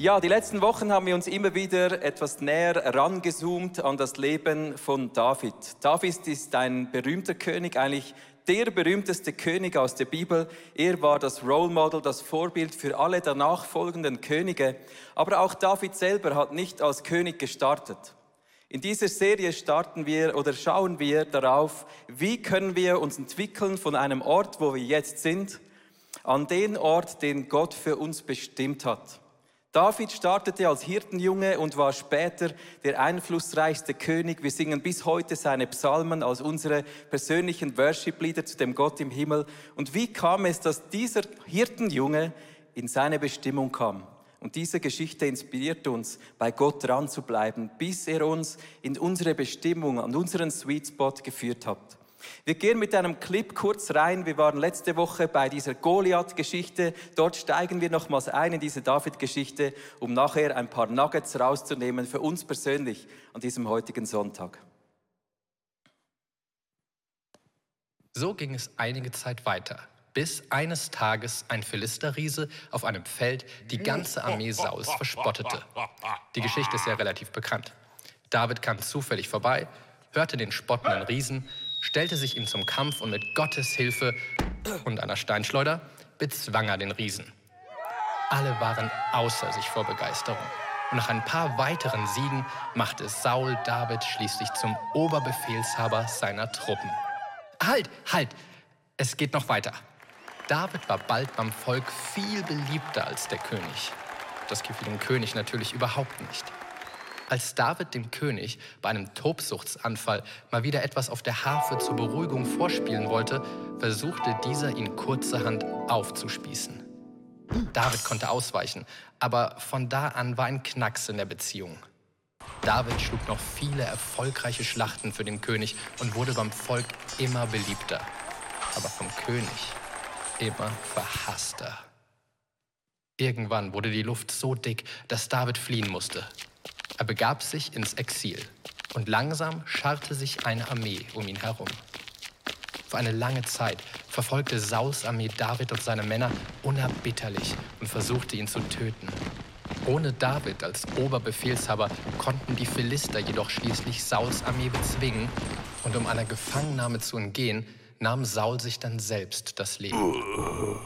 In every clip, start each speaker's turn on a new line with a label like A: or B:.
A: Ja, die letzten Wochen haben wir uns immer wieder etwas näher rangezoomt an das Leben von David. David ist ein berühmter König, eigentlich der berühmteste König aus der Bibel. Er war das Role Model, das Vorbild für alle danach folgenden Könige. Aber auch David selber hat nicht als König gestartet. In dieser Serie starten wir oder schauen wir darauf, wie können wir uns entwickeln von einem Ort, wo wir jetzt sind, an den Ort, den Gott für uns bestimmt hat. David startete als Hirtenjunge und war später der einflussreichste König. Wir singen bis heute seine Psalmen als unsere persönlichen Worship-Lieder zu dem Gott im Himmel. Und wie kam es, dass dieser Hirtenjunge in seine Bestimmung kam? Und diese Geschichte inspiriert uns, bei Gott dran zu bleiben, bis er uns in unsere Bestimmung, an unseren Sweet Spot geführt hat. Wir gehen mit einem Clip kurz rein. Wir waren letzte Woche bei dieser Goliath-Geschichte. Dort steigen wir nochmals ein in diese David-Geschichte, um nachher ein paar Nuggets rauszunehmen für uns persönlich an diesem heutigen Sonntag.
B: So ging es einige Zeit weiter, bis eines Tages ein Philisterriese auf einem Feld die ganze Armee Sauls verspottete. Die Geschichte ist ja relativ bekannt. David kam zufällig vorbei, hörte den spottenden Riesen stellte sich ihm zum Kampf und mit Gottes Hilfe und einer Steinschleuder bezwang er den Riesen. Alle waren außer sich vor Begeisterung. Und nach ein paar weiteren Siegen machte Saul David schließlich zum Oberbefehlshaber seiner Truppen. Halt, halt! Es geht noch weiter. David war bald beim Volk viel beliebter als der König. Das gefiel dem König natürlich überhaupt nicht. Als David dem König bei einem Tobsuchtsanfall mal wieder etwas auf der Harfe zur Beruhigung vorspielen wollte, versuchte dieser ihn kurzerhand aufzuspießen. David konnte ausweichen, aber von da an war ein Knacks in der Beziehung. David schlug noch viele erfolgreiche Schlachten für den König und wurde beim Volk immer beliebter, aber vom König immer verhasster. Irgendwann wurde die Luft so dick, dass David fliehen musste. Er begab sich ins Exil und langsam scharrte sich eine Armee um ihn herum. Für eine lange Zeit verfolgte Sauls Armee David und seine Männer unerbitterlich und versuchte ihn zu töten. Ohne David als Oberbefehlshaber konnten die Philister jedoch schließlich Sauls Armee bezwingen und um einer Gefangennahme zu entgehen, nahm Saul sich dann selbst das Leben.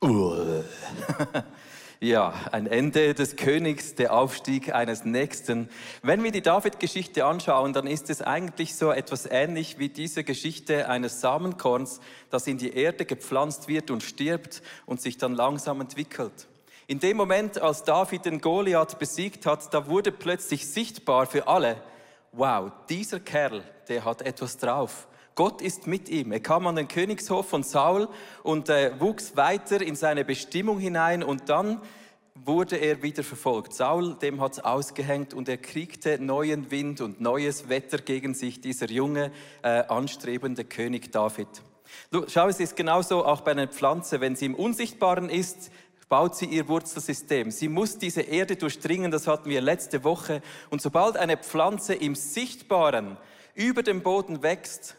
A: Ja, ein Ende des Königs, der Aufstieg eines Nächsten. Wenn wir die David-Geschichte anschauen, dann ist es eigentlich so etwas ähnlich wie diese Geschichte eines Samenkorns, das in die Erde gepflanzt wird und stirbt und sich dann langsam entwickelt. In dem Moment, als David den Goliath besiegt hat, da wurde plötzlich sichtbar für alle, wow, dieser Kerl, der hat etwas drauf. Gott ist mit ihm. Er kam an den Königshof von Saul und äh, wuchs weiter in seine Bestimmung hinein und dann wurde er wieder verfolgt. Saul, dem hat's ausgehängt und er kriegte neuen Wind und neues Wetter gegen sich, dieser junge, äh, anstrebende König David. Schau, es ist genauso auch bei einer Pflanze. Wenn sie im Unsichtbaren ist, baut sie ihr Wurzelsystem. Sie muss diese Erde durchdringen, das hatten wir letzte Woche. Und sobald eine Pflanze im Sichtbaren über dem Boden wächst,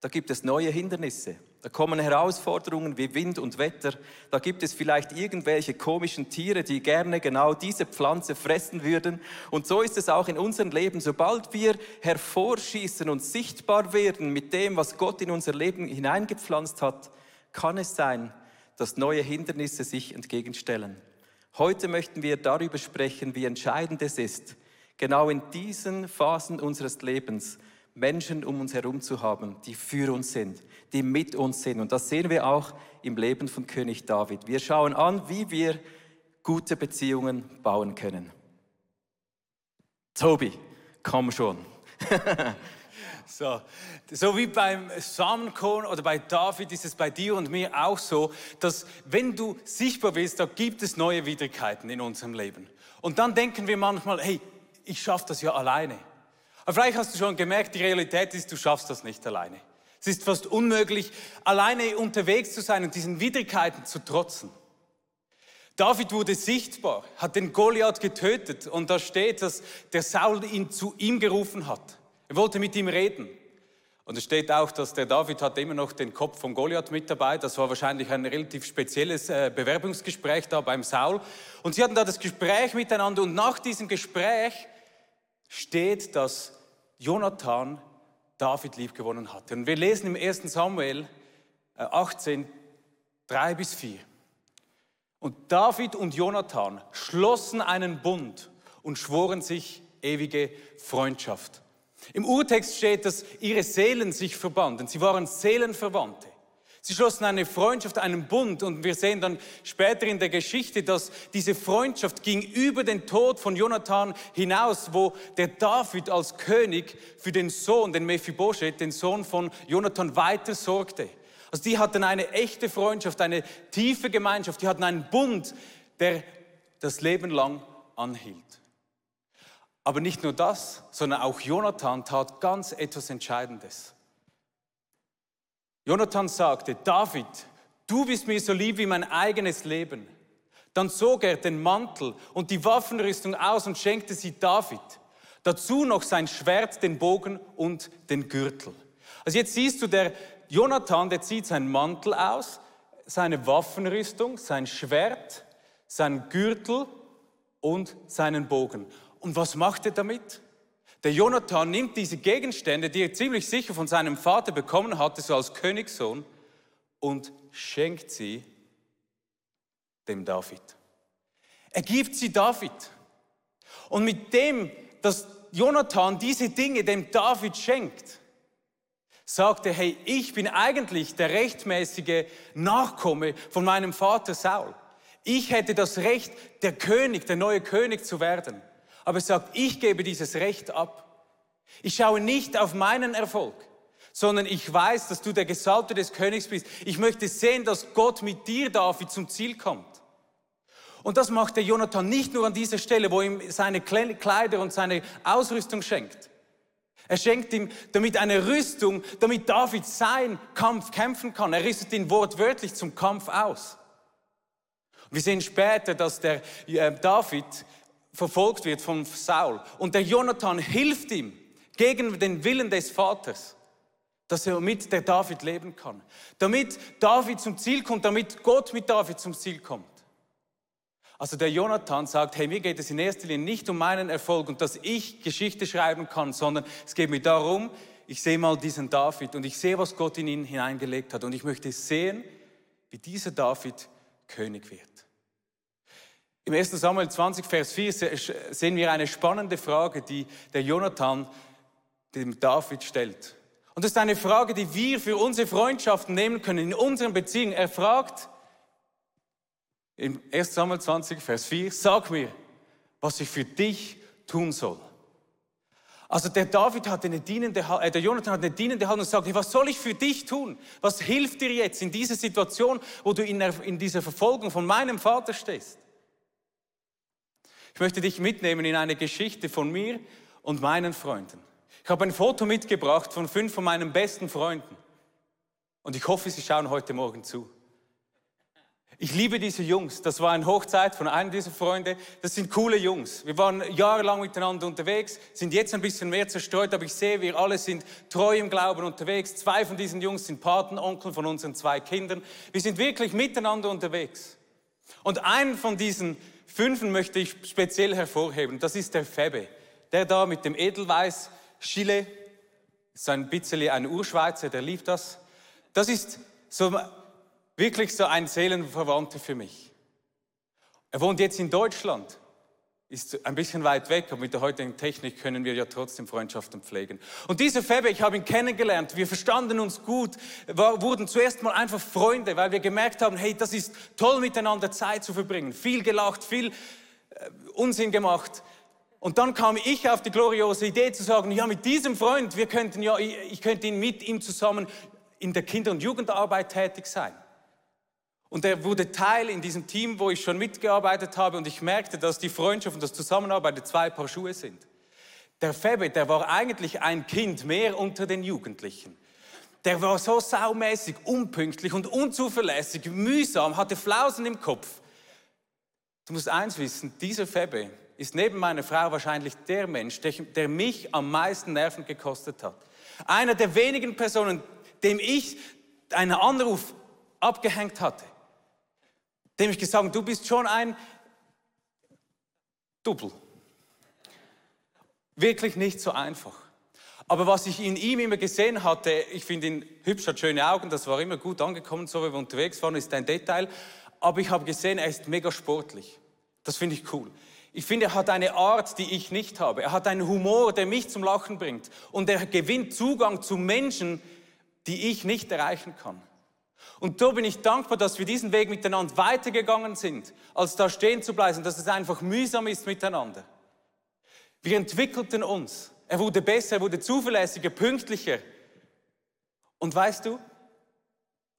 A: da gibt es neue Hindernisse. Da kommen Herausforderungen wie Wind und Wetter. Da gibt es vielleicht irgendwelche komischen Tiere, die gerne genau diese Pflanze fressen würden. Und so ist es auch in unserem Leben. Sobald wir hervorschießen und sichtbar werden mit dem, was Gott in unser Leben hineingepflanzt hat, kann es sein, dass neue Hindernisse sich entgegenstellen. Heute möchten wir darüber sprechen, wie entscheidend es ist, genau in diesen Phasen unseres Lebens Menschen um uns herum zu haben, die für uns sind, die mit uns sind. Und das sehen wir auch im Leben von König David. Wir schauen an, wie wir gute Beziehungen bauen können. Tobi, komm schon.
C: so, so wie beim Samenkorn oder bei David ist es bei dir und mir auch so, dass wenn du sichtbar bist, da gibt es neue Widrigkeiten in unserem Leben. Und dann denken wir manchmal, hey, ich schaffe das ja alleine. Aber vielleicht hast du schon gemerkt, die Realität ist, du schaffst das nicht alleine. Es ist fast unmöglich, alleine unterwegs zu sein und diesen Widrigkeiten zu trotzen. David wurde sichtbar, hat den Goliath getötet und da steht, dass der Saul ihn zu ihm gerufen hat. Er wollte mit ihm reden. Und es steht auch, dass der David hatte immer noch den Kopf von Goliath mit dabei. Das war wahrscheinlich ein relativ spezielles äh, Bewerbungsgespräch da beim Saul. Und sie hatten da das Gespräch miteinander und nach diesem Gespräch steht, dass Jonathan David liebgewonnen hatte. Und wir lesen im 1. Samuel 18, äh, 3 bis 4. Und David und Jonathan schlossen einen Bund und schworen sich ewige Freundschaft. Im Urtext steht, dass ihre Seelen sich verbanden. Sie waren Seelenverwandte. Sie schlossen eine Freundschaft, einen Bund und wir sehen dann später in der Geschichte, dass diese Freundschaft ging über den Tod von Jonathan hinaus, wo der David als König für den Sohn, den Mephibosheth, den Sohn von Jonathan, weiter sorgte. Also die hatten eine echte Freundschaft, eine tiefe Gemeinschaft, die hatten einen Bund, der das Leben lang anhielt. Aber nicht nur das, sondern auch Jonathan tat ganz etwas Entscheidendes. Jonathan sagte, David, du bist mir so lieb wie mein eigenes Leben. Dann zog er den Mantel und die Waffenrüstung aus und schenkte sie David. Dazu noch sein Schwert, den Bogen und den Gürtel. Also jetzt siehst du, der Jonathan, der zieht seinen Mantel aus, seine Waffenrüstung, sein Schwert, seinen Gürtel und seinen Bogen. Und was macht er damit? Der Jonathan nimmt diese Gegenstände, die er ziemlich sicher von seinem Vater bekommen hatte, so als Königssohn, und schenkt sie dem David. Er gibt sie David. Und mit dem, dass Jonathan diese Dinge dem David schenkt, sagt er, hey, ich bin eigentlich der rechtmäßige Nachkomme von meinem Vater Saul. Ich hätte das Recht, der König, der neue König zu werden aber sagt, ich gebe dieses Recht ab. Ich schaue nicht auf meinen Erfolg, sondern ich weiß, dass du der Gesalbte des Königs bist. Ich möchte sehen, dass Gott mit dir, David, zum Ziel kommt. Und das macht der Jonathan nicht nur an dieser Stelle, wo ihm seine Kleider und seine Ausrüstung schenkt. Er schenkt ihm damit eine Rüstung, damit David seinen Kampf kämpfen kann. Er rüstet ihn wortwörtlich zum Kampf aus. Wir sehen später, dass der äh, David verfolgt wird von Saul. Und der Jonathan hilft ihm gegen den Willen des Vaters, dass er mit der David leben kann. Damit David zum Ziel kommt, damit Gott mit David zum Ziel kommt. Also der Jonathan sagt, hey, mir geht es in erster Linie nicht um meinen Erfolg und dass ich Geschichte schreiben kann, sondern es geht mir darum, ich sehe mal diesen David und ich sehe, was Gott in ihn hineingelegt hat und ich möchte sehen, wie dieser David König wird. Im 1. Samuel 20, Vers 4 sehen wir eine spannende Frage, die der Jonathan dem David stellt. Und das ist eine Frage, die wir für unsere Freundschaften nehmen können, in unseren Beziehungen. Er fragt im 1. Samuel 20, Vers 4, sag mir, was ich für dich tun soll. Also der David hat eine dienende, äh, der Jonathan hat eine dienende Haltung und sagt, was soll ich für dich tun? Was hilft dir jetzt in dieser Situation, wo du in, der, in dieser Verfolgung von meinem Vater stehst? Ich möchte dich mitnehmen in eine Geschichte von mir und meinen Freunden. Ich habe ein Foto mitgebracht von fünf von meinen besten Freunden. Und ich hoffe, sie schauen heute Morgen zu. Ich liebe diese Jungs. Das war eine Hochzeit von einem dieser Freunde. Das sind coole Jungs. Wir waren jahrelang miteinander unterwegs, sind jetzt ein bisschen mehr zerstreut, aber ich sehe, wir alle sind treu im Glauben unterwegs. Zwei von diesen Jungs sind Patenonkel von unseren zwei Kindern. Wir sind wirklich miteinander unterwegs. Und einen von diesen Fünfen möchte ich speziell hervorheben. Das ist der Febe. Der da mit dem Edelweiß Chile, ist ein bisschen ein Urschweizer, der liebt das. Das ist so, wirklich so ein Seelenverwandter für mich. Er wohnt jetzt in Deutschland ist ein bisschen weit weg, aber mit der heutigen Technik können wir ja trotzdem Freundschaften pflegen. Und dieser Febe, ich habe ihn kennengelernt, wir verstanden uns gut, war, wurden zuerst mal einfach Freunde, weil wir gemerkt haben, hey, das ist toll miteinander Zeit zu verbringen, viel gelacht, viel äh, Unsinn gemacht. Und dann kam ich auf die gloriose Idee zu sagen, ja, mit diesem Freund, wir könnten ja, ich könnte ihn mit ihm zusammen in der Kinder- und Jugendarbeit tätig sein. Und er wurde Teil in diesem Team, wo ich schon mitgearbeitet habe und ich merkte, dass die Freundschaft und das Zusammenarbeit zwei Paar Schuhe sind. Der Febe, der war eigentlich ein Kind mehr unter den Jugendlichen. Der war so saumäßig, unpünktlich und unzuverlässig, mühsam, hatte Flausen im Kopf. Du musst eins wissen, dieser Febe ist neben meiner Frau wahrscheinlich der Mensch, der mich am meisten Nerven gekostet hat. Einer der wenigen Personen, dem ich einen Anruf abgehängt hatte. Dem ich gesagt habe, du bist schon ein Double. Wirklich nicht so einfach. Aber was ich in ihm immer gesehen hatte, ich finde ihn hübsch, hat schöne Augen, das war immer gut angekommen, so wie wir unterwegs waren, ist ein Detail. Aber ich habe gesehen, er ist mega sportlich. Das finde ich cool. Ich finde, er hat eine Art, die ich nicht habe. Er hat einen Humor, der mich zum Lachen bringt. Und er gewinnt Zugang zu Menschen, die ich nicht erreichen kann. Und so bin ich dankbar, dass wir diesen Weg miteinander weitergegangen sind, als da stehen zu bleiben, dass es einfach mühsam ist miteinander. Wir entwickelten uns. Er wurde besser, er wurde zuverlässiger, pünktlicher. Und weißt du,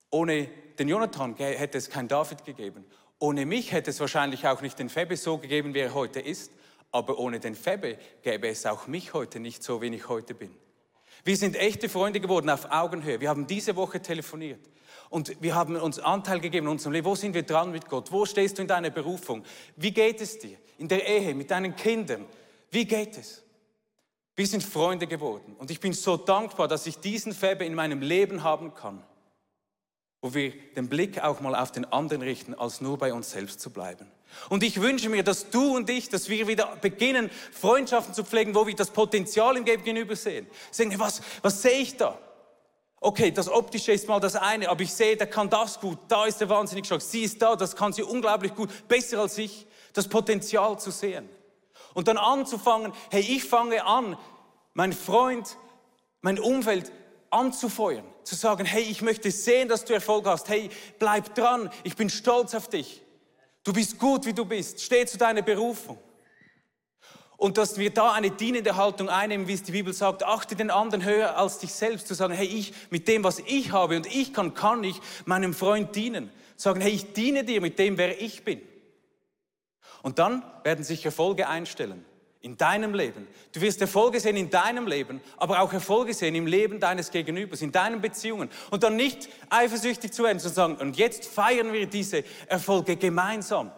C: ohne den Jonathan hätte es kein David gegeben. Ohne mich hätte es wahrscheinlich auch nicht den Febe so gegeben, wie er heute ist. Aber ohne den Febe gäbe es auch mich heute nicht so, wie ich heute bin. Wir sind echte Freunde geworden auf Augenhöhe. Wir haben diese Woche telefoniert. Und wir haben uns Anteil gegeben in unserem Leben. Wo sind wir dran mit Gott? Wo stehst du in deiner Berufung? Wie geht es dir? In der Ehe, mit deinen Kindern? Wie geht es? Wir sind Freunde geworden. Und ich bin so dankbar, dass ich diesen Febe in meinem Leben haben kann wo wir den Blick auch mal auf den anderen richten, als nur bei uns selbst zu bleiben. Und ich wünsche mir, dass du und ich, dass wir wieder beginnen, Freundschaften zu pflegen, wo wir das Potenzial im Gegenüber sehen. Sagen, was, was sehe ich da? Okay, das Optische ist mal das eine, aber ich sehe, der kann das gut, da ist er wahnsinnig stark, sie ist da, das kann sie unglaublich gut, besser als ich, das Potenzial zu sehen. Und dann anzufangen, hey, ich fange an, mein Freund, mein Umfeld anzufeuern, zu sagen, hey, ich möchte sehen, dass du Erfolg hast. Hey, bleib dran, ich bin stolz auf dich. Du bist gut, wie du bist. Steh zu deiner Berufung. Und dass wir da eine dienende Haltung einnehmen, wie es die Bibel sagt, achte den anderen höher als dich selbst, zu sagen, hey, ich mit dem, was ich habe und ich kann, kann ich meinem Freund dienen. Sagen, hey, ich diene dir mit dem, wer ich bin. Und dann werden sich Erfolge einstellen in deinem Leben. Du wirst Erfolge sehen in deinem Leben, aber auch Erfolge sehen im Leben deines Gegenübers, in deinen Beziehungen. Und dann nicht eifersüchtig zu werden, sondern sagen, und jetzt feiern wir diese Erfolge gemeinsam.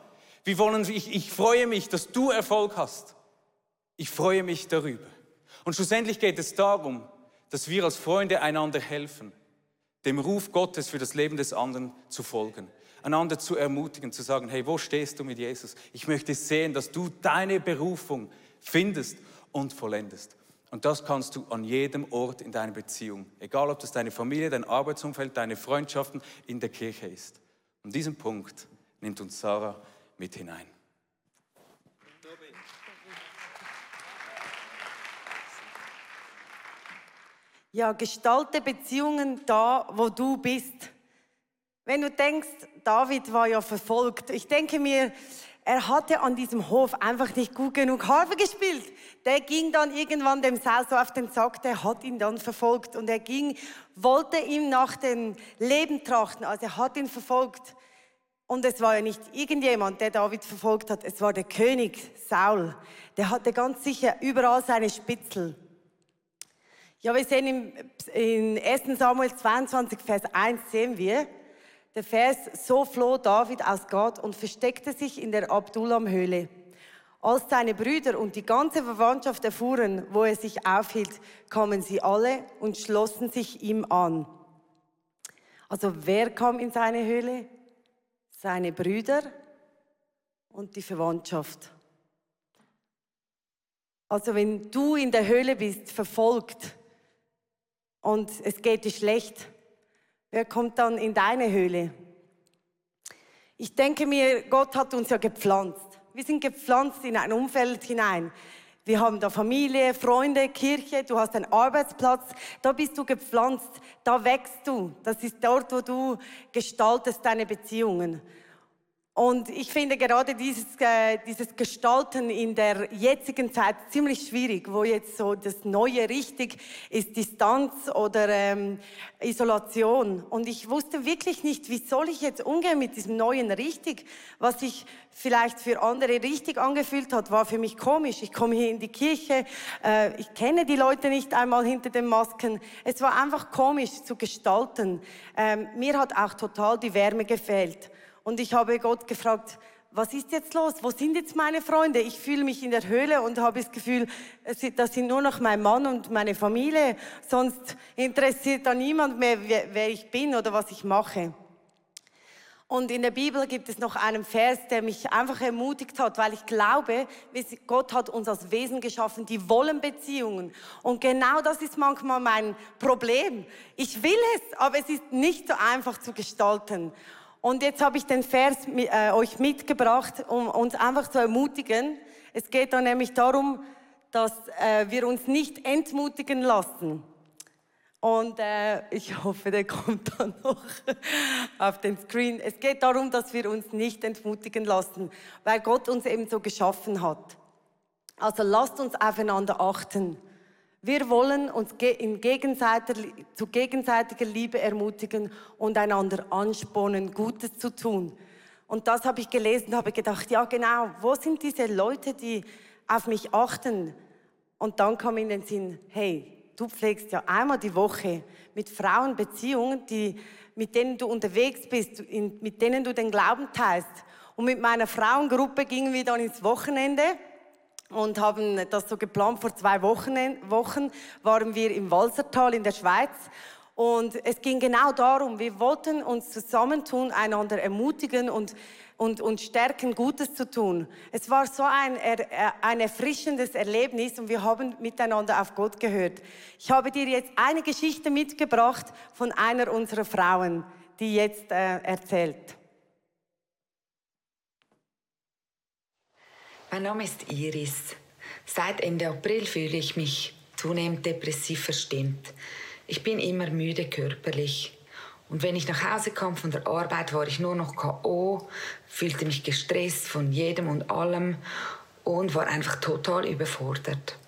C: Wir wollen, ich, ich freue mich, dass du Erfolg hast. Ich freue mich darüber. Und schlussendlich geht es darum, dass wir als Freunde einander helfen, dem Ruf Gottes für das Leben des anderen zu folgen einander zu ermutigen, zu sagen, hey, wo stehst du mit Jesus? Ich möchte sehen, dass du deine Berufung findest und vollendest. Und das kannst du an jedem Ort in deiner Beziehung, egal ob das deine Familie, dein Arbeitsumfeld, deine Freundschaften in der Kirche ist. Und diesen Punkt nimmt uns Sarah mit hinein.
D: Ja, gestalte Beziehungen da, wo du bist. Wenn du denkst, David war ja verfolgt, ich denke mir, er hatte an diesem Hof einfach nicht gut genug Harfe gespielt. Der ging dann irgendwann dem Saul so auf den Sack, der hat ihn dann verfolgt und er ging, wollte ihm nach dem Leben trachten, also er hat ihn verfolgt. Und es war ja nicht irgendjemand, der David verfolgt hat, es war der König Saul. Der hatte ganz sicher überall seine Spitzel. Ja, wir sehen im, in 1 Samuel 22, Vers 1 sehen wir, der Vers, so floh David aus Gott und versteckte sich in der Abdullam-Höhle. Als seine Brüder und die ganze Verwandtschaft erfuhren, wo er sich aufhielt, kamen sie alle und schlossen sich ihm an. Also wer kam in seine Höhle? Seine Brüder und die Verwandtschaft. Also wenn du in der Höhle bist, verfolgt und es geht dir schlecht, Wer kommt dann in deine Höhle? Ich denke mir, Gott hat uns ja gepflanzt. Wir sind gepflanzt in ein Umfeld hinein. Wir haben da Familie, Freunde, Kirche, du hast einen Arbeitsplatz, da bist du gepflanzt, da wächst du. Das ist dort, wo du gestaltest deine Beziehungen. Und ich finde gerade dieses, äh, dieses Gestalten in der jetzigen Zeit ziemlich schwierig, wo jetzt so das Neue richtig ist, Distanz oder ähm, Isolation. Und ich wusste wirklich nicht, wie soll ich jetzt umgehen mit diesem Neuen richtig. Was sich vielleicht für andere richtig angefühlt hat, war für mich komisch. Ich komme hier in die Kirche, äh, ich kenne die Leute nicht einmal hinter den Masken. Es war einfach komisch zu gestalten. Ähm, mir hat auch total die Wärme gefehlt. Und ich habe Gott gefragt, was ist jetzt los? Wo sind jetzt meine Freunde? Ich fühle mich in der Höhle und habe das Gefühl, das sind nur noch mein Mann und meine Familie. Sonst interessiert da niemand mehr, wer ich bin oder was ich mache. Und in der Bibel gibt es noch einen Vers, der mich einfach ermutigt hat, weil ich glaube, Gott hat uns als Wesen geschaffen, die wollen Beziehungen. Und genau das ist manchmal mein Problem. Ich will es, aber es ist nicht so einfach zu gestalten. Und jetzt habe ich den Vers äh, euch mitgebracht, um uns einfach zu ermutigen. Es geht da nämlich darum, dass äh, wir uns nicht entmutigen lassen. Und äh, ich hoffe, der kommt dann noch auf den Screen. Es geht darum, dass wir uns nicht entmutigen lassen, weil Gott uns eben so geschaffen hat. Also lasst uns aufeinander achten. Wir wollen uns in gegenseitiger, zu gegenseitiger Liebe ermutigen und einander anspornen, Gutes zu tun. Und das habe ich gelesen, habe gedacht, ja genau, wo sind diese Leute, die auf mich achten? Und dann kam in den Sinn, hey, Du pflegst ja einmal die Woche mit Frauen Beziehungen, die, mit denen du unterwegs bist, mit denen du den Glauben teilst. Und mit meiner Frauengruppe gingen wir dann ins Wochenende und haben das so geplant. Vor zwei Wochen, Wochen waren wir im Walsertal in der Schweiz und es ging genau darum, wir wollten uns zusammentun, einander ermutigen und und, und stärken, Gutes zu tun. Es war so ein, ein erfrischendes Erlebnis und wir haben miteinander auf Gott gehört. Ich habe dir jetzt eine Geschichte mitgebracht von einer unserer Frauen, die jetzt äh, erzählt.
E: Mein Name ist Iris. Seit Ende April fühle ich mich zunehmend depressiv verstimmt. Ich bin immer müde körperlich. Und wenn ich nach Hause kam von der Arbeit, war ich nur noch K.O., fühlte mich gestresst von jedem und allem und war einfach total überfordert.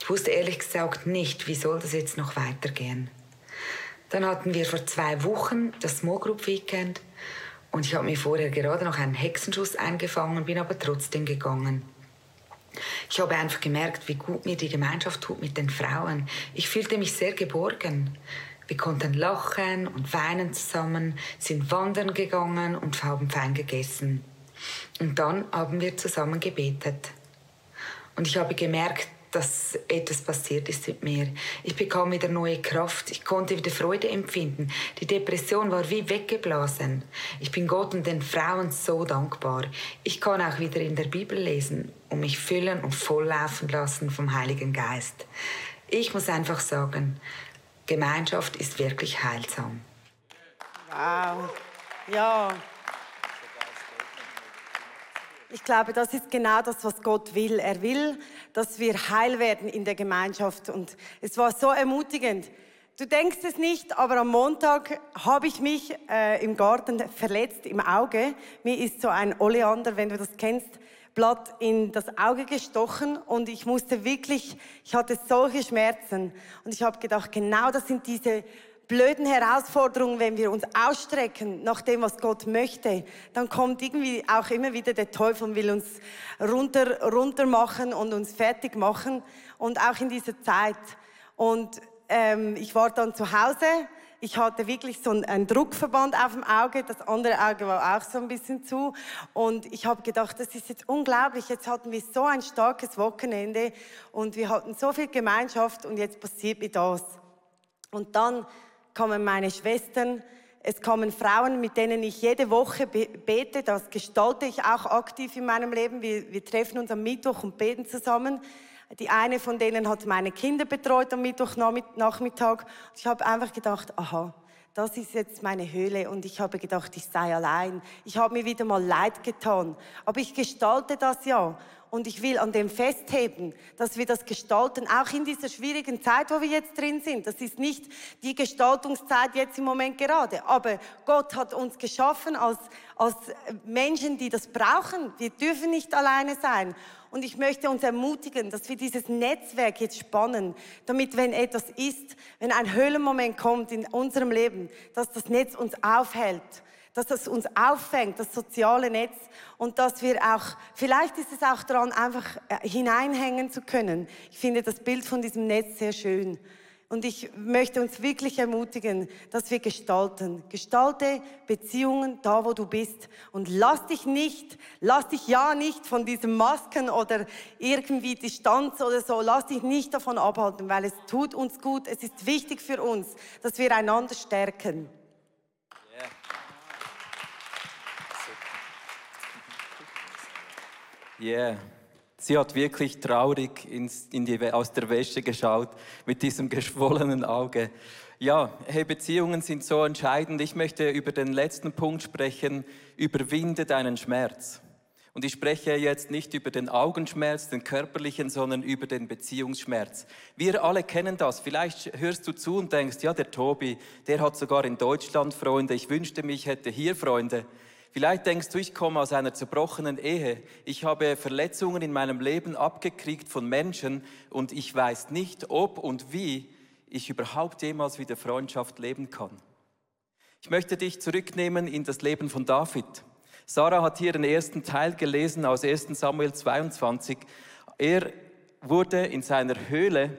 E: Ich wusste ehrlich gesagt nicht, wie soll das jetzt noch weitergehen. Dann hatten wir vor zwei Wochen das Small Group Weekend und ich habe mir vorher gerade noch einen Hexenschuss eingefangen, bin aber trotzdem gegangen. Ich habe einfach gemerkt, wie gut mir die Gemeinschaft tut mit den Frauen. Ich fühlte mich sehr geborgen. Wir konnten lachen und weinen zusammen, sind wandern gegangen und haben fein gegessen. Und dann haben wir zusammen gebetet. Und ich habe gemerkt, dass etwas passiert ist mit mir. Ich bekam wieder neue Kraft. Ich konnte wieder Freude empfinden. Die Depression war wie weggeblasen. Ich bin Gott und den Frauen so dankbar. Ich kann auch wieder in der Bibel lesen und mich füllen und volllaufen lassen vom Heiligen Geist. Ich muss einfach sagen, Gemeinschaft ist wirklich heilsam.
D: Wow. Ja. Ich glaube, das ist genau das, was Gott will. Er will, dass wir heil werden in der Gemeinschaft. Und es war so ermutigend. Du denkst es nicht, aber am Montag habe ich mich äh, im Garten verletzt im Auge. Mir ist so ein Oleander, wenn du das kennst, Blatt in das Auge gestochen und ich musste wirklich, ich hatte solche Schmerzen und ich habe gedacht, genau das sind diese blöden Herausforderungen, wenn wir uns ausstrecken nach dem, was Gott möchte, dann kommt irgendwie auch immer wieder der Teufel und will uns runter, runter machen und uns fertig machen und auch in dieser Zeit. Und ähm, ich war dann zu Hause ich hatte wirklich so einen Druckverband auf dem Auge, das andere Auge war auch so ein bisschen zu. Und ich habe gedacht, das ist jetzt unglaublich. Jetzt hatten wir so ein starkes Wochenende und wir hatten so viel Gemeinschaft und jetzt passiert mir das. Und dann kamen meine Schwestern, es kamen Frauen, mit denen ich jede Woche bete. Das gestalte ich auch aktiv in meinem Leben. Wir, wir treffen uns am Mittwoch und beten zusammen. Die eine von denen hat meine Kinder betreut am Mittwochnachmittag. Ich habe einfach gedacht, aha, das ist jetzt meine Höhle und ich habe gedacht, ich sei allein. Ich habe mir wieder mal leid getan. Aber ich gestalte das ja. Und ich will an dem festheben, dass wir das gestalten, auch in dieser schwierigen Zeit, wo wir jetzt drin sind. Das ist nicht die Gestaltungszeit jetzt im Moment gerade. Aber Gott hat uns geschaffen als, als Menschen, die das brauchen. Wir dürfen nicht alleine sein. Und ich möchte uns ermutigen, dass wir dieses Netzwerk jetzt spannen, damit, wenn etwas ist, wenn ein Höhlenmoment kommt in unserem Leben, dass das Netz uns aufhält, dass das uns auffängt, das soziale Netz, und dass wir auch, vielleicht ist es auch daran, einfach äh, hineinhängen zu können. Ich finde das Bild von diesem Netz sehr schön. Und ich möchte uns wirklich ermutigen, dass wir gestalten. Gestalte Beziehungen da, wo du bist. Und lass dich nicht, lass dich ja nicht von diesen Masken oder irgendwie Distanz oder so, lass dich nicht davon abhalten, weil es tut uns gut. Es ist wichtig für uns, dass wir einander stärken.
A: Yeah. Sie hat wirklich traurig ins, in die, aus der Wäsche geschaut mit diesem geschwollenen Auge. Ja, hey, Beziehungen sind so entscheidend. Ich möchte über den letzten Punkt sprechen. Überwinde deinen Schmerz. Und ich spreche jetzt nicht über den Augenschmerz, den körperlichen, sondern über den Beziehungsschmerz. Wir alle kennen das. Vielleicht hörst du zu und denkst, ja, der Tobi, der hat sogar in Deutschland Freunde. Ich wünschte, mich hätte hier Freunde. Vielleicht denkst du, ich komme aus einer zerbrochenen Ehe. Ich habe Verletzungen in meinem Leben abgekriegt von Menschen und ich weiß nicht, ob und wie ich überhaupt jemals wieder Freundschaft leben kann. Ich möchte dich zurücknehmen in das Leben von David. Sarah hat hier den ersten Teil gelesen aus 1 Samuel 22. Er wurde in seiner Höhle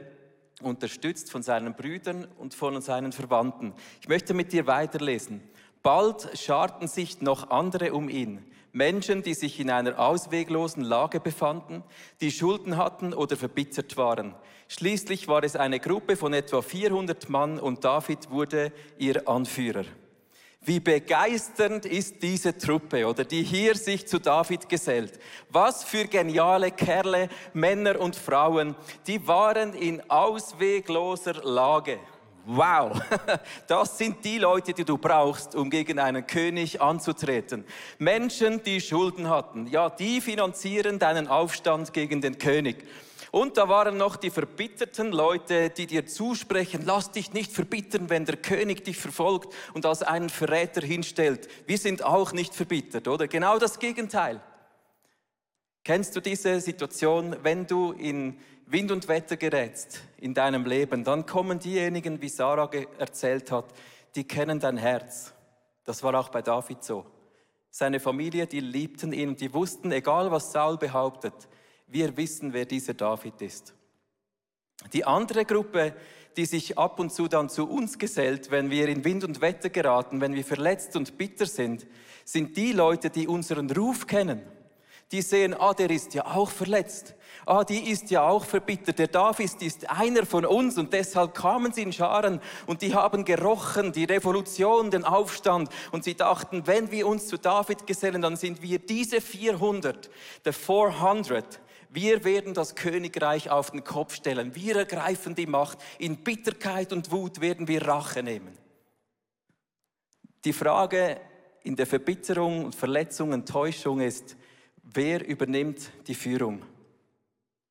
A: unterstützt von seinen Brüdern und von seinen Verwandten. Ich möchte mit dir weiterlesen. Bald scharten sich noch andere um ihn. Menschen, die sich in einer ausweglosen Lage befanden, die Schulden hatten oder verbittert waren. Schließlich war es eine Gruppe von etwa 400 Mann und David wurde ihr Anführer. Wie begeisternd ist diese Truppe oder die hier sich zu David gesellt. Was für geniale Kerle, Männer und Frauen, die waren in auswegloser Lage. Wow, das sind die Leute, die du brauchst, um gegen einen König anzutreten. Menschen, die Schulden hatten, ja, die finanzieren deinen Aufstand gegen den König. Und da waren noch die verbitterten Leute, die dir zusprechen, lass dich nicht verbittern, wenn der König dich verfolgt und als einen Verräter hinstellt. Wir sind auch nicht verbittert, oder? Genau das Gegenteil. Kennst du diese Situation, wenn du in Wind und Wetter gerätst in deinem Leben, dann kommen diejenigen, wie Sarah erzählt hat, die kennen dein Herz. Das war auch bei David so. Seine Familie, die liebten ihn und die wussten, egal was Saul behauptet, wir wissen, wer dieser David ist. Die andere Gruppe, die sich ab und zu dann zu uns gesellt, wenn wir in Wind und Wetter geraten, wenn wir verletzt und bitter sind, sind die Leute, die unseren Ruf kennen. Die sehen, ah, der ist ja auch verletzt ah, die ist ja auch verbittert. Der David ist einer von uns und deshalb kamen sie in Scharen und die haben gerochen, die Revolution, den Aufstand und sie dachten, wenn wir uns zu David gesellen, dann sind wir diese 400, the 400. Wir werden das Königreich auf den Kopf stellen. Wir ergreifen die Macht. In Bitterkeit und Wut werden wir Rache nehmen. Die Frage in der Verbitterung und Verletzung und Täuschung ist, wer übernimmt die Führung?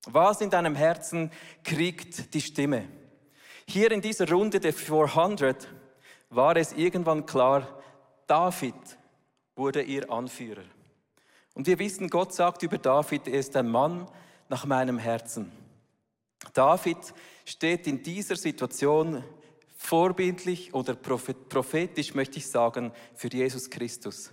A: Was in deinem Herzen kriegt die Stimme? Hier in dieser Runde der 400 war es irgendwann klar, David wurde ihr Anführer. Und wir wissen, Gott sagt über David, er ist ein Mann nach meinem Herzen. David steht in dieser Situation vorbildlich oder prophetisch, möchte ich sagen, für Jesus Christus.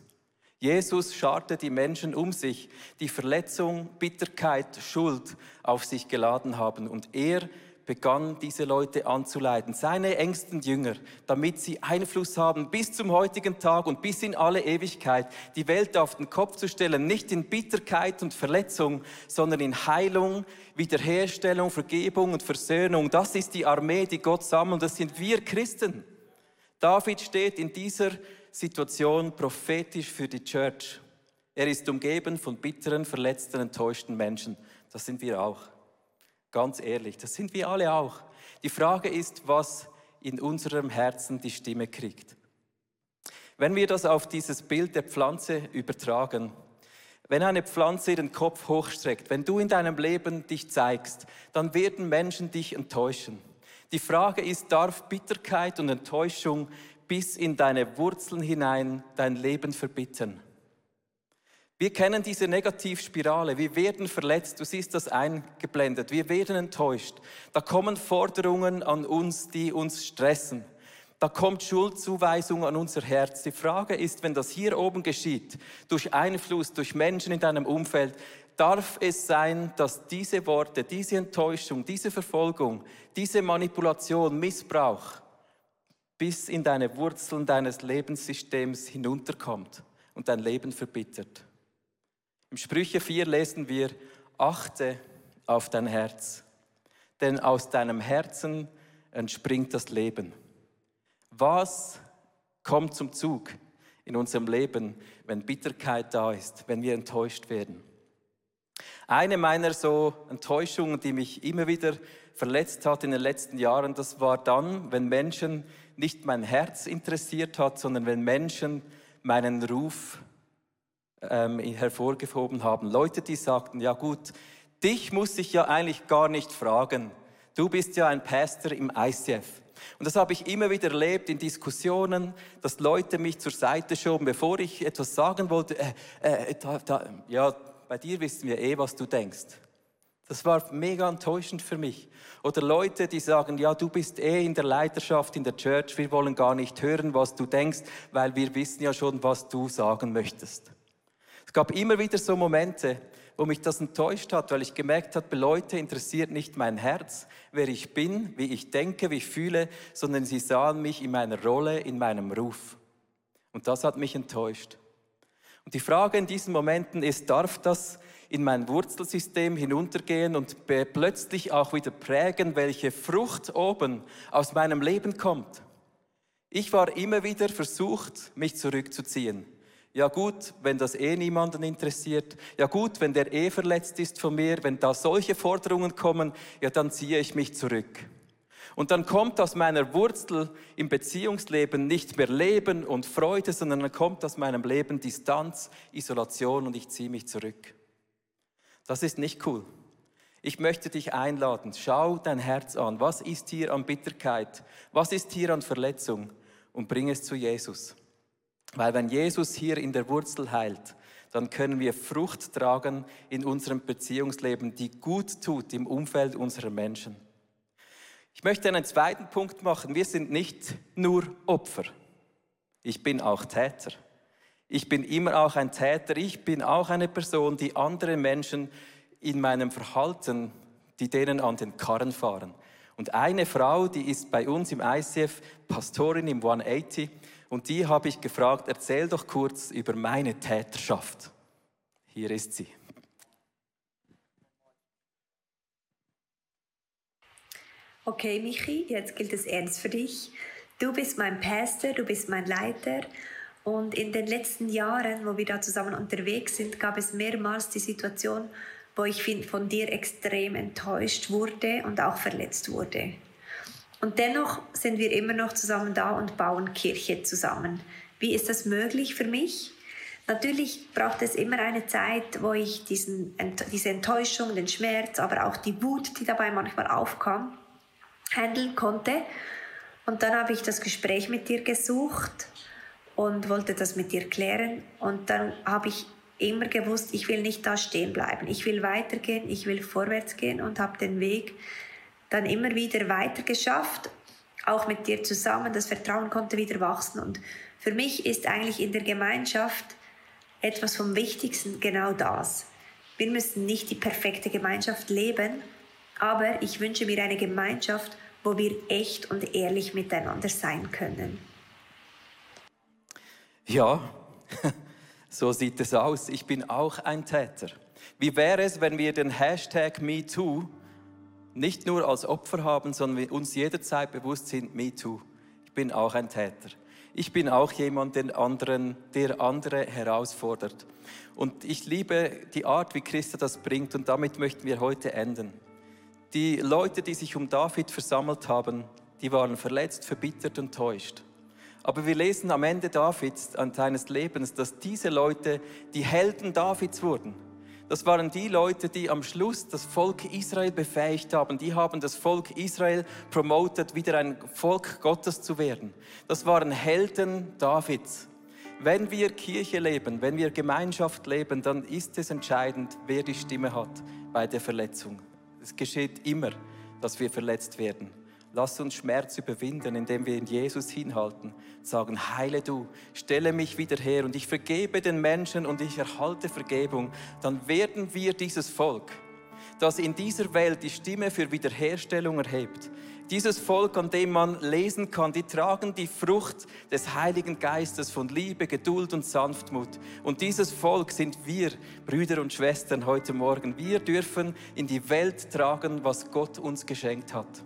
A: Jesus scharte die Menschen um sich, die Verletzung, Bitterkeit, Schuld auf sich geladen haben. Und er begann diese Leute anzuleiten, seine engsten Jünger, damit sie Einfluss haben bis zum heutigen Tag und bis in alle Ewigkeit, die Welt auf den Kopf zu stellen, nicht in Bitterkeit und Verletzung, sondern in Heilung, Wiederherstellung, Vergebung und Versöhnung. Das ist die Armee, die Gott sammelt, das sind wir Christen. David steht in dieser Situation prophetisch für die Church. Er ist umgeben von bitteren, verletzten, enttäuschten Menschen. Das sind wir auch. Ganz ehrlich, das sind wir alle auch. Die Frage ist, was in unserem Herzen die Stimme kriegt. Wenn wir das auf dieses Bild der Pflanze übertragen, wenn eine Pflanze ihren Kopf hochstreckt, wenn du in deinem Leben dich zeigst, dann werden Menschen dich enttäuschen. Die Frage ist, darf Bitterkeit und Enttäuschung bis in deine Wurzeln hinein dein Leben verbittern. Wir kennen diese Negativspirale. Wir werden verletzt. Du siehst das eingeblendet. Wir werden enttäuscht. Da kommen Forderungen an uns, die uns stressen. Da kommt Schuldzuweisung an unser Herz. Die Frage ist, wenn das hier oben geschieht, durch Einfluss, durch Menschen in deinem Umfeld, darf es sein, dass diese Worte, diese Enttäuschung, diese Verfolgung, diese Manipulation, Missbrauch bis in deine Wurzeln deines Lebenssystems hinunterkommt und dein Leben verbittert. Im Sprüche 4 lesen wir, achte auf dein Herz, denn aus deinem Herzen entspringt das Leben. Was kommt zum Zug in unserem Leben, wenn Bitterkeit da ist, wenn wir enttäuscht werden? Eine meiner so Enttäuschungen, die mich immer wieder verletzt hat in den letzten Jahren, das war dann, wenn Menschen nicht mein Herz interessiert hat, sondern wenn Menschen meinen Ruf ähm, hervorgehoben haben. Leute, die sagten, ja gut, dich muss ich ja eigentlich gar nicht fragen. Du bist ja ein Pastor im ICF. Und das habe ich immer wieder erlebt in Diskussionen, dass Leute mich zur Seite schoben, bevor ich etwas sagen wollte. Äh, äh, da, da, ja, bei dir wissen wir eh, was du denkst. Das war mega enttäuschend für mich. Oder Leute, die sagen, ja, du bist eh in der Leiterschaft in der Church, wir wollen gar nicht hören, was du denkst, weil wir wissen ja schon, was du sagen möchtest. Es gab immer wieder so Momente, wo mich das enttäuscht hat, weil ich gemerkt habe, Leute interessiert nicht mein Herz, wer ich bin, wie ich denke, wie ich fühle, sondern sie sahen mich in meiner Rolle, in meinem Ruf. Und das hat mich enttäuscht. Und die Frage in diesen Momenten ist, darf das in mein Wurzelsystem hinuntergehen und plötzlich auch wieder prägen, welche Frucht oben aus meinem Leben kommt? Ich war immer wieder versucht, mich zurückzuziehen. Ja gut, wenn das eh niemanden interessiert. Ja gut, wenn der eh verletzt ist von mir, wenn da solche Forderungen kommen, ja dann ziehe ich mich zurück. Und dann kommt aus meiner Wurzel im Beziehungsleben nicht mehr Leben und Freude, sondern dann kommt aus meinem Leben Distanz, Isolation und ich ziehe mich zurück. Das ist nicht cool. Ich möchte dich einladen, schau dein Herz an. Was ist hier an Bitterkeit? Was ist hier an Verletzung? Und bring es zu Jesus. Weil wenn Jesus hier in der Wurzel heilt, dann können wir Frucht tragen in unserem Beziehungsleben, die gut tut im Umfeld unserer Menschen. Ich möchte einen zweiten Punkt machen. Wir sind nicht nur Opfer. Ich bin auch Täter. Ich bin immer auch ein Täter. Ich bin auch eine Person, die andere Menschen in meinem Verhalten, die denen an den Karren fahren. Und eine Frau, die ist bei uns im ICF Pastorin im 180 und die habe ich gefragt, erzähl doch kurz über meine Täterschaft. Hier ist sie.
F: Okay, Michi, jetzt gilt es ernst für dich. Du bist mein Pastor, du bist mein Leiter. Und in den letzten Jahren, wo wir da zusammen unterwegs sind, gab es mehrmals die Situation, wo ich von dir extrem enttäuscht wurde und auch verletzt wurde. Und dennoch sind wir immer noch zusammen da und bauen Kirche zusammen. Wie ist das möglich für mich? Natürlich braucht es immer eine Zeit, wo ich diesen, diese Enttäuschung, den Schmerz, aber auch die Wut, die dabei manchmal aufkam, handeln konnte. Und dann habe ich das Gespräch mit dir gesucht und wollte das mit dir klären. Und dann habe ich immer gewusst, ich will nicht da stehen bleiben. Ich will weitergehen, ich will vorwärts gehen und habe den Weg dann immer wieder weiter geschafft, auch mit dir zusammen. Das Vertrauen konnte wieder wachsen. Und für mich ist eigentlich in der Gemeinschaft etwas vom Wichtigsten genau das. Wir müssen nicht die perfekte Gemeinschaft leben, aber ich wünsche mir eine Gemeinschaft, wo wir echt und ehrlich miteinander sein können.
A: Ja, so sieht es aus. Ich bin auch ein Täter. Wie wäre es, wenn wir den Hashtag MeToo nicht nur als Opfer haben, sondern wir uns jederzeit bewusst sind, MeToo. Ich bin auch ein Täter. Ich bin auch jemand, den anderen, der andere herausfordert. Und ich liebe die Art, wie Christa das bringt und damit möchten wir heute enden. Die Leute, die sich um David versammelt haben, die waren verletzt, verbittert und täuscht. Aber wir lesen am Ende Davids, an seines Lebens, dass diese Leute die Helden Davids wurden. Das waren die Leute, die am Schluss das Volk Israel befähigt haben. Die haben das Volk Israel promotet, wieder ein Volk Gottes zu werden. Das waren Helden Davids. Wenn wir Kirche leben, wenn wir Gemeinschaft leben, dann ist es entscheidend, wer die Stimme hat bei der Verletzung. Es geschieht immer, dass wir verletzt werden. Lass uns Schmerz überwinden, indem wir in Jesus hinhalten, sagen, heile du, stelle mich wieder her und ich vergebe den Menschen und ich erhalte Vergebung. Dann werden wir dieses Volk, das in dieser Welt die Stimme für Wiederherstellung erhebt. Dieses Volk, an dem man lesen kann, die tragen die Frucht des Heiligen Geistes von Liebe, Geduld und Sanftmut. Und dieses Volk sind wir, Brüder und Schwestern, heute Morgen. Wir dürfen in die Welt tragen, was Gott uns geschenkt hat.